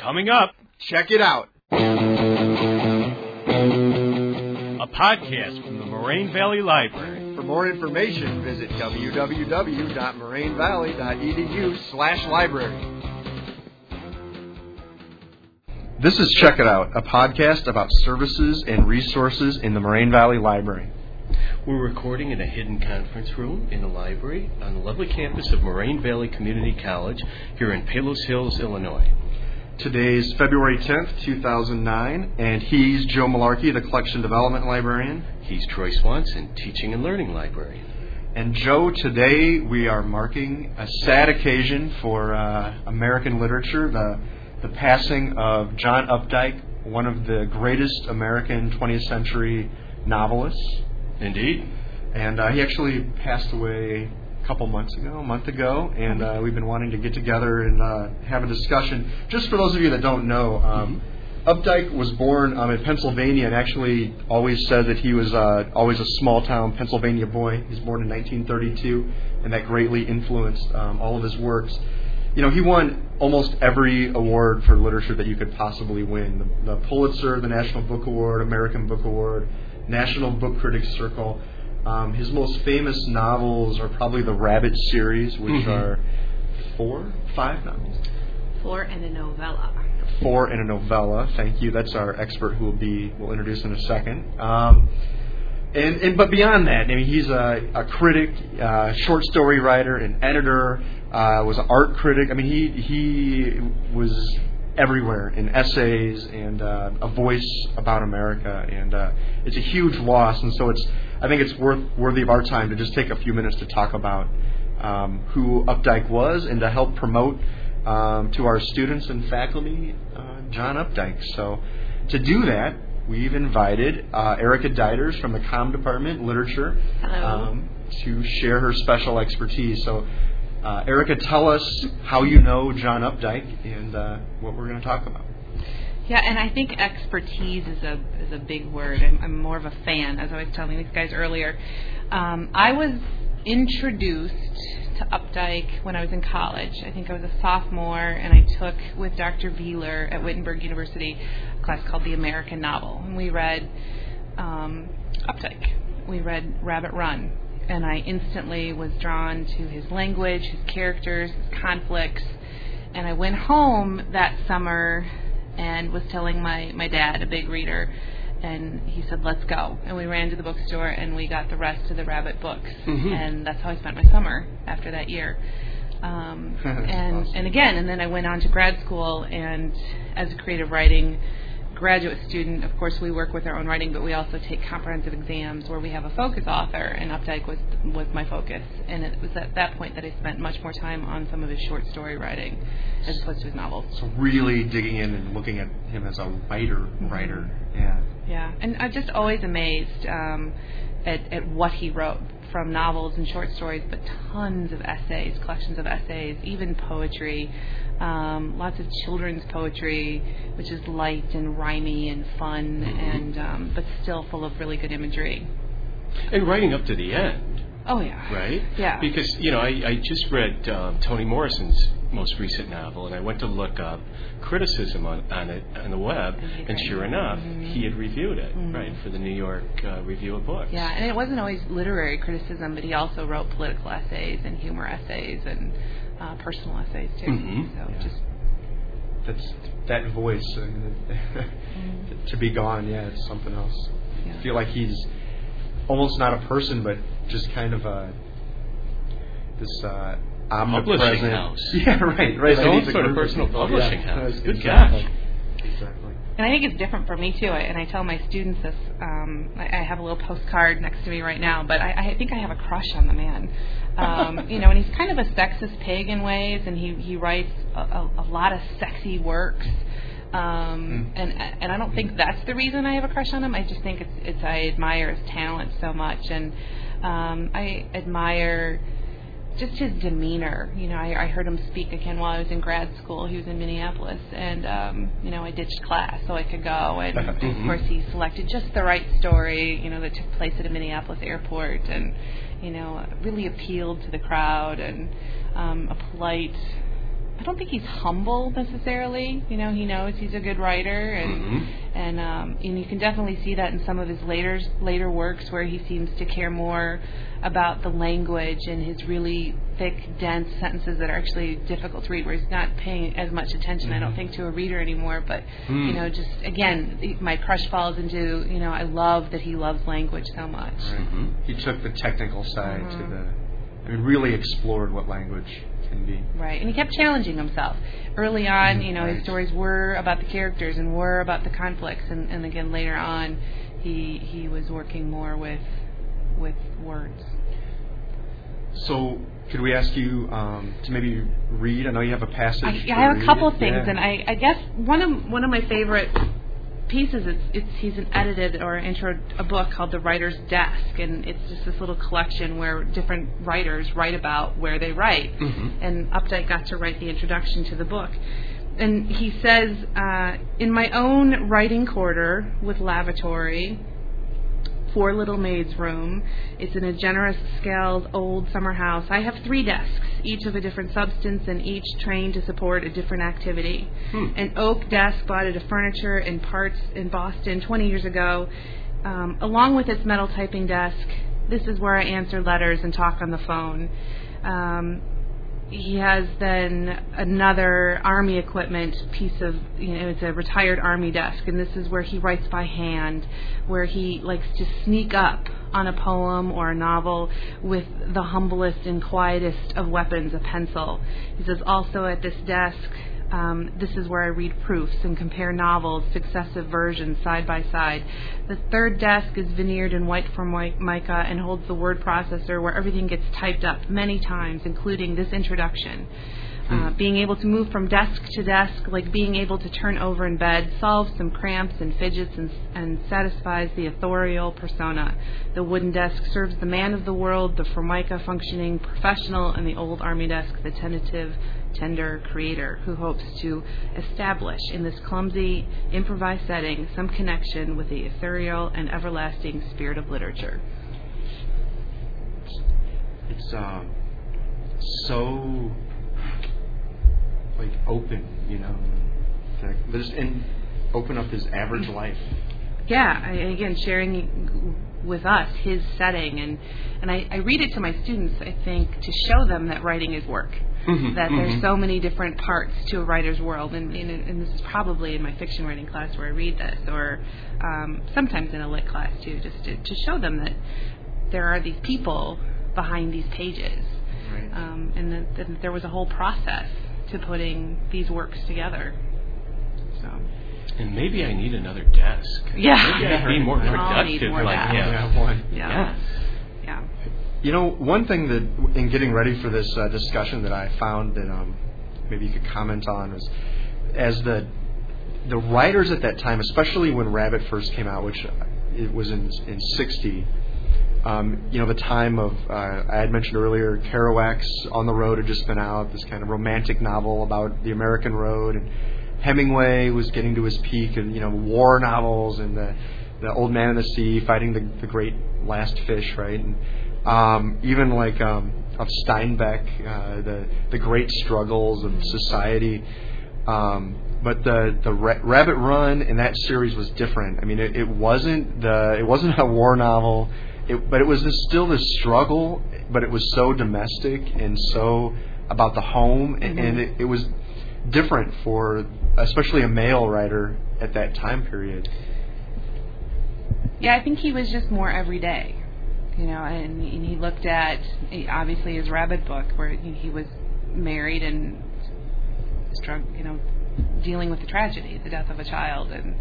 Coming up, Check it out. a podcast from the Moraine Valley Library. For more information, visit www.morainevalley.edu slash library. This is Check It Out, a podcast about services and resources in the Moraine Valley Library. We're recording in a hidden conference room in the library on the lovely campus of Moraine Valley Community College here in Palos Hills, Illinois. Today's February 10th, 2009, and he's Joe Malarkey, the Collection Development Librarian. He's Troy Swanson, Teaching and Learning Librarian. And Joe, today we are marking a sad occasion for uh, American literature, the, the passing of John Updike, one of the greatest American 20th century novelists. Indeed. And uh, he actually passed away couple months ago, a month ago, and uh, we've been wanting to get together and uh, have a discussion. Just for those of you that don't know, um, Updike was born um, in Pennsylvania and actually always said that he was uh, always a small town Pennsylvania boy. He was born in 1932, and that greatly influenced um, all of his works. You know, he won almost every award for literature that you could possibly win the, the Pulitzer, the National Book Award, American Book Award, National Book Critics Circle. Um, his most famous novels are probably the Rabbit series, which Mhm. are four, five novels Four and a novella. four and a novella. Thank you. That's our expert who will be we'll introduce in a second. Um, and, and but beyond that, I mean, he's a, a critic, uh, short story writer, an editor, uh, was an art critic. I mean, he he was everywhere in essays and uh, a voice about America, and uh, it's a huge loss. And so it's I think it's worth worthy of our time to just take a few minutes to talk about um, who Updike was and to help promote um, to our students and faculty uh, John Updike. So to do that, we've invited uh, Erika Deiters from the Com Department, Literature, um, to share her special expertise. So. Uh, Erika, tell us how you know John Updike and uh, what we're going to talk about. Yeah, and I think expertise is a is a big word. I'm, I'm more of a fan, as I was telling these guys earlier. Um, I was introduced to Updike when I was in college. I think I was a sophomore, and I took with Dr. Wheeler at Wittenberg University a class called The American Novel, and we read um, Updike. We read Rabbit Run, and I instantly was drawn to his language, his characters, his conflicts. And I went home that summer and was telling my, my dad, a big reader, and he said, let's go. And we ran to the bookstore and we got the rest of the Rabbit books. Mhm. And that's how I spent my summer after that year. Um, and, Awesome. and again, and then I went on to grad school, and as a creative writing graduate student, of course, we work with our own writing, but we also take comprehensive exams where we have a focus author, and Updike was was my focus. And it was at that point that I spent much more time on some of his short story writing as opposed to his novels. So really digging in and looking at him as a writer, writer. Yeah. Yeah, and I'm just always amazed um, at, at what he wrote from novels and short stories, but tons of essays, collections of essays, even poetry, um, lots of children's poetry, which is light and rhymy and fun, and um, but still full of really good imagery. And writing up to the end, Oh yeah, right? Yeah. Because, you know, I, I just read um, Toni Morrison's most recent novel, and I went to look up criticism on, on it on the web, And and sure it. enough, Mhm. he had reviewed it, Mhm. right, for the New York uh, Review of Books. Yeah, and it wasn't always literary criticism, but he also wrote political essays and humor essays and uh, personal essays too. Mhm. So Yeah. just That's that voice I mean, to be gone. Yeah, it's something else. yeah. I feel like he's almost not a person, but just kind of a this uh, omnipresent. Publishing house. Yeah, right, right. His I own need the sort of group personal publishing Yeah, house. Good exactly. catch. Exactly. And I think it's different for me too. I- And I tell my students this. Um, I, I have a little postcard next to me right now, but I, I think I have a crush on the man. Um, you know, and he's kind of a sexist pig in ways, and he he writes a, a, a lot of sexy works. Um, and and I don't think that's the reason I have a crush on him. I just think it's it's I admire his talent so much, and um, I admire just his demeanor. You know, I, I heard him speak again while I was in grad school. He was in Minneapolis, and um, you know, I ditched class so I could go. And of Mhm. course, he selected just the right story. You know, that took place at a Minneapolis airport, and you know, really appealed to the crowd, and um, a polite I don't think he's humble necessarily. You know, he knows he's a good writer, and Mm-hmm. and um, and you can definitely see that in some of his later later works where he seems to care more about the language and his really thick, dense sentences that are actually difficult to read. Where he's not paying as much attention, I don't think, to a reader anymore. But Hmm. you know, just again, my crush falls into you know, I love that he loves language so much. Mm-hmm. He took the technical side to Mhm. the, I mean, really explored what language can be. Right, and he kept challenging himself. Early on, you know, his stories were about the characters and were about the conflicts, and, and again later on, he he was working more with with words. So, could we ask you um, to maybe read? I know you have a passage. I, I have a couple things, Yeah. and I, I guess one of one of my favorite pieces is it's he's an edited or intro a book called The Writer's Desk, and it's just this little collection where different writers write about where they write. Mhm. And Updike got to write the introduction to the book. And he says, uh, in my own writing quarter with lavatory, four little maids' room. It's in a generous scaled old summer house. I have three desks, each of a different substance and each trained to support a different activity. Hmm. An oak desk bought at a furniture and parts in Boston 20 years ago, um, along with its metal typing desk. This is where I answer letters and talk on the phone. Um, he has then another army equipment piece of you know it's a retired army desk and this is where he writes by hand where he likes to sneak up on a poem or a novel with the humblest and quietest of weapons a pencil. He says also at this desk um, this is where I read proofs and compare novels, successive versions side by side. The third desk is veneered in white formica and holds the word processor where everything gets typed up many times, including this introduction. Uh, being able to move from desk to desk, like being able to turn over in bed, solves some cramps and fidgets and, and satisfies the authorial persona. The wooden desk serves the man of the world, the formica functioning professional, and the old army desk, the tentative, tender creator who hopes to establish in this clumsy, improvised setting some connection with the ethereal and everlasting spirit of literature. It's um, so open, you know, to- just and open up his average life. yeah, I, again, sharing with us his setting, and and I, I read it to my students. I think to show them that writing is work, Mhm, that there's mhm. so many different parts to a writer's world, and, and and this is probably in my fiction writing class where I read this, or um, sometimes in a lit class too, just to, to show them that there are these people behind these pages, Right. um, and that, that there was a whole process to putting these works together. So. And maybe I need another desk. Yeah. Maybe I'd be more We all need productive. more like, desks. yeah. Yeah, one. Yeah. Yeah. Yeah. You know, one thing that in getting ready for this uh, discussion that I found that um, maybe you could comment on was as the the writers at that time, especially when Rabbit first came out, which it was in in '60. Um, you know, the time of uh, I had mentioned earlier, Kerouac's On the Road had just been out. This kind of romantic novel about the American road, and Hemingway was getting to his peak, and you know, war novels and the the Old Man in the Sea, fighting the the great last fish, right? And um, even like um, of Steinbeck, uh, the the great struggles of society. Um, but the the Ra- Rabbit Run in that series was different. I mean, it, it wasn't the it wasn't a war novel, it, but it was this, still this struggle. But it was so domestic and so about the home, and, and mm-hmm. it, it was different for especially a male writer at that time period. Yeah, I think he was just more everyday, you know, and, and he looked at obviously his Rabbit book where he, he was married and strugg you know, dealing with the tragedy, the death of a child, and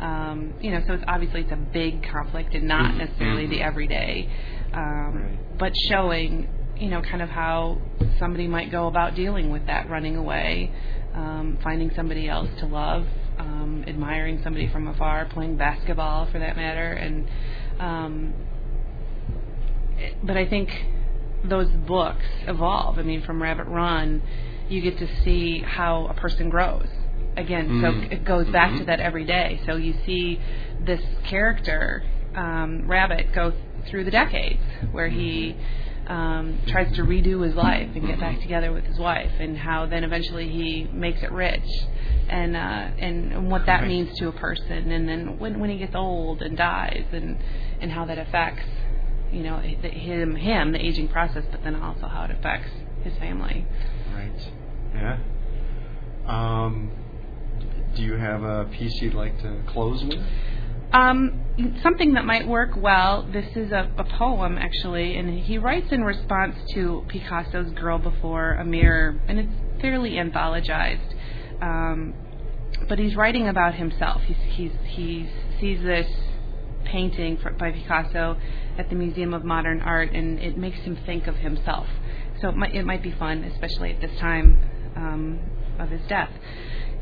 um, you know, so it's obviously it's a big conflict and not Mhm, necessarily the mhm. everyday, um, Right. but showing you know kind of how somebody might go about dealing with that, running away, um, finding somebody else to love, um, admiring somebody from afar, playing basketball for that matter, and um, it- but I think those books evolve. I mean, from Rabbit Run, you get to see how a person grows. Again, Mm. so it goes back to Mhm. that every day. So you see this character, um, Rabbit, go through the decades where he um, tries to redo his life and get back together with his wife, and how then eventually he makes it rich, and uh, and, and what that Right. means to a person, and then when when he gets old and dies, and and how that affects you know the, him him the aging process, but then also how it affects his family. Right. Yeah. Um, do you have a piece you'd like to close with? Um, something that might work well. This is a, a poem actually, and he writes in response to Picasso's "Girl Before a Mirror," and it's fairly anthologized. Um, but he's writing about himself. He's, he's he sees this painting fr- by Picasso at the Museum of Modern Art, and it makes him think of himself. So it might, it might be fun, especially at this time um, of his death.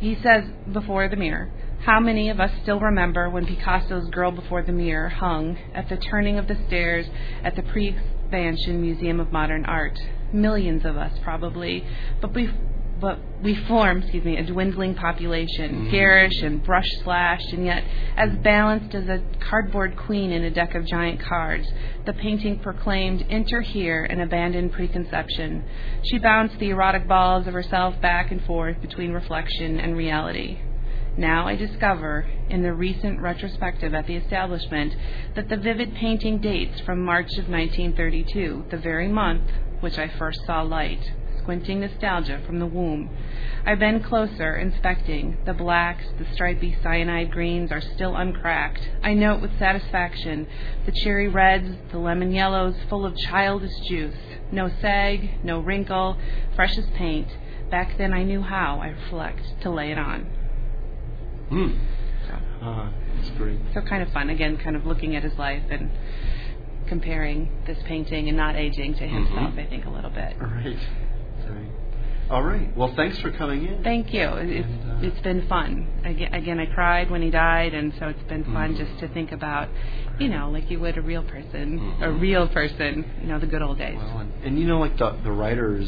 He says, before the mirror, how many of us still remember when Picasso's Girl Before the Mirror hung at the turning of the stairs at the pre expansion Museum of Modern Art? Millions of us, probably. But we, but we form, excuse me, a dwindling population, mm-hmm. garish and brush slashed, and yet as balanced as a cardboard queen in a deck of giant cards. The painting proclaimed, Enter here, and abandon preconception. She bounced the erotic balls of herself back and forth between reflection and reality. Now I discover, in the recent retrospective at the establishment, that the vivid painting dates from March of 1932, the very month which I first saw light, squinting nostalgia from the womb. I bend closer, inspecting. The blacks, the stripy cyanide greens are still uncracked. I note with satisfaction the cherry reds, the lemon yellows, full of childish juice. No sag, no wrinkle, fresh as paint. Back then I knew how, I reflect, to lay it on. Hmm. So, Uh, that's great. so kind of fun. Again, kind of looking at his life and comparing this painting and not aging to himself, Mhm. I think, a little bit. Right. All right. Well, thanks for coming in. Thank you. It- It's And, uh, it's been fun. Again, again, I cried when he died, and so it's been fun Mhm. just to think about, you know, like you would a real person, a Mhm. real person, you know, the good old days. Well, and, and you know, like the the writers,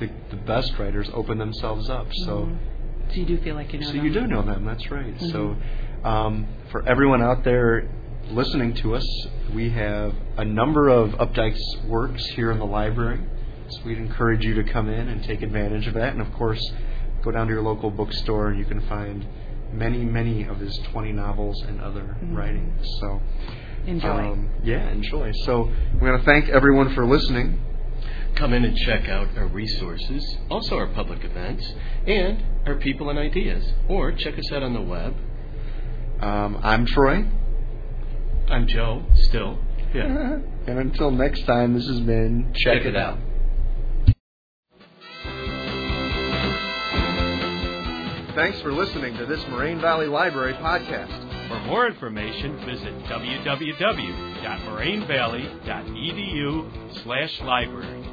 the the best writers open themselves up. So. Mhm. So you do feel like you know So them. you do know them. That's right. Mhm. So um, for everyone out there listening to us, we have a number of Updike's works here in the library. So we'd encourage you to come in and take advantage of that. And of course, go down to your local bookstore and you can find many, many of his 20 novels and other Mhm. writings. So Enjoy. um, yeah, enjoy. So we want to thank everyone for listening. Come in and check out our resources, also our public events, and our people and ideas. Or check us out on the web. Um, I'm Troy. I'm Joe, still. Yeah. and until next time, this has been Check it out. Thanks for listening to this Moraine Valley Library podcast. For more information, visit www.morainevalley.edu slash library.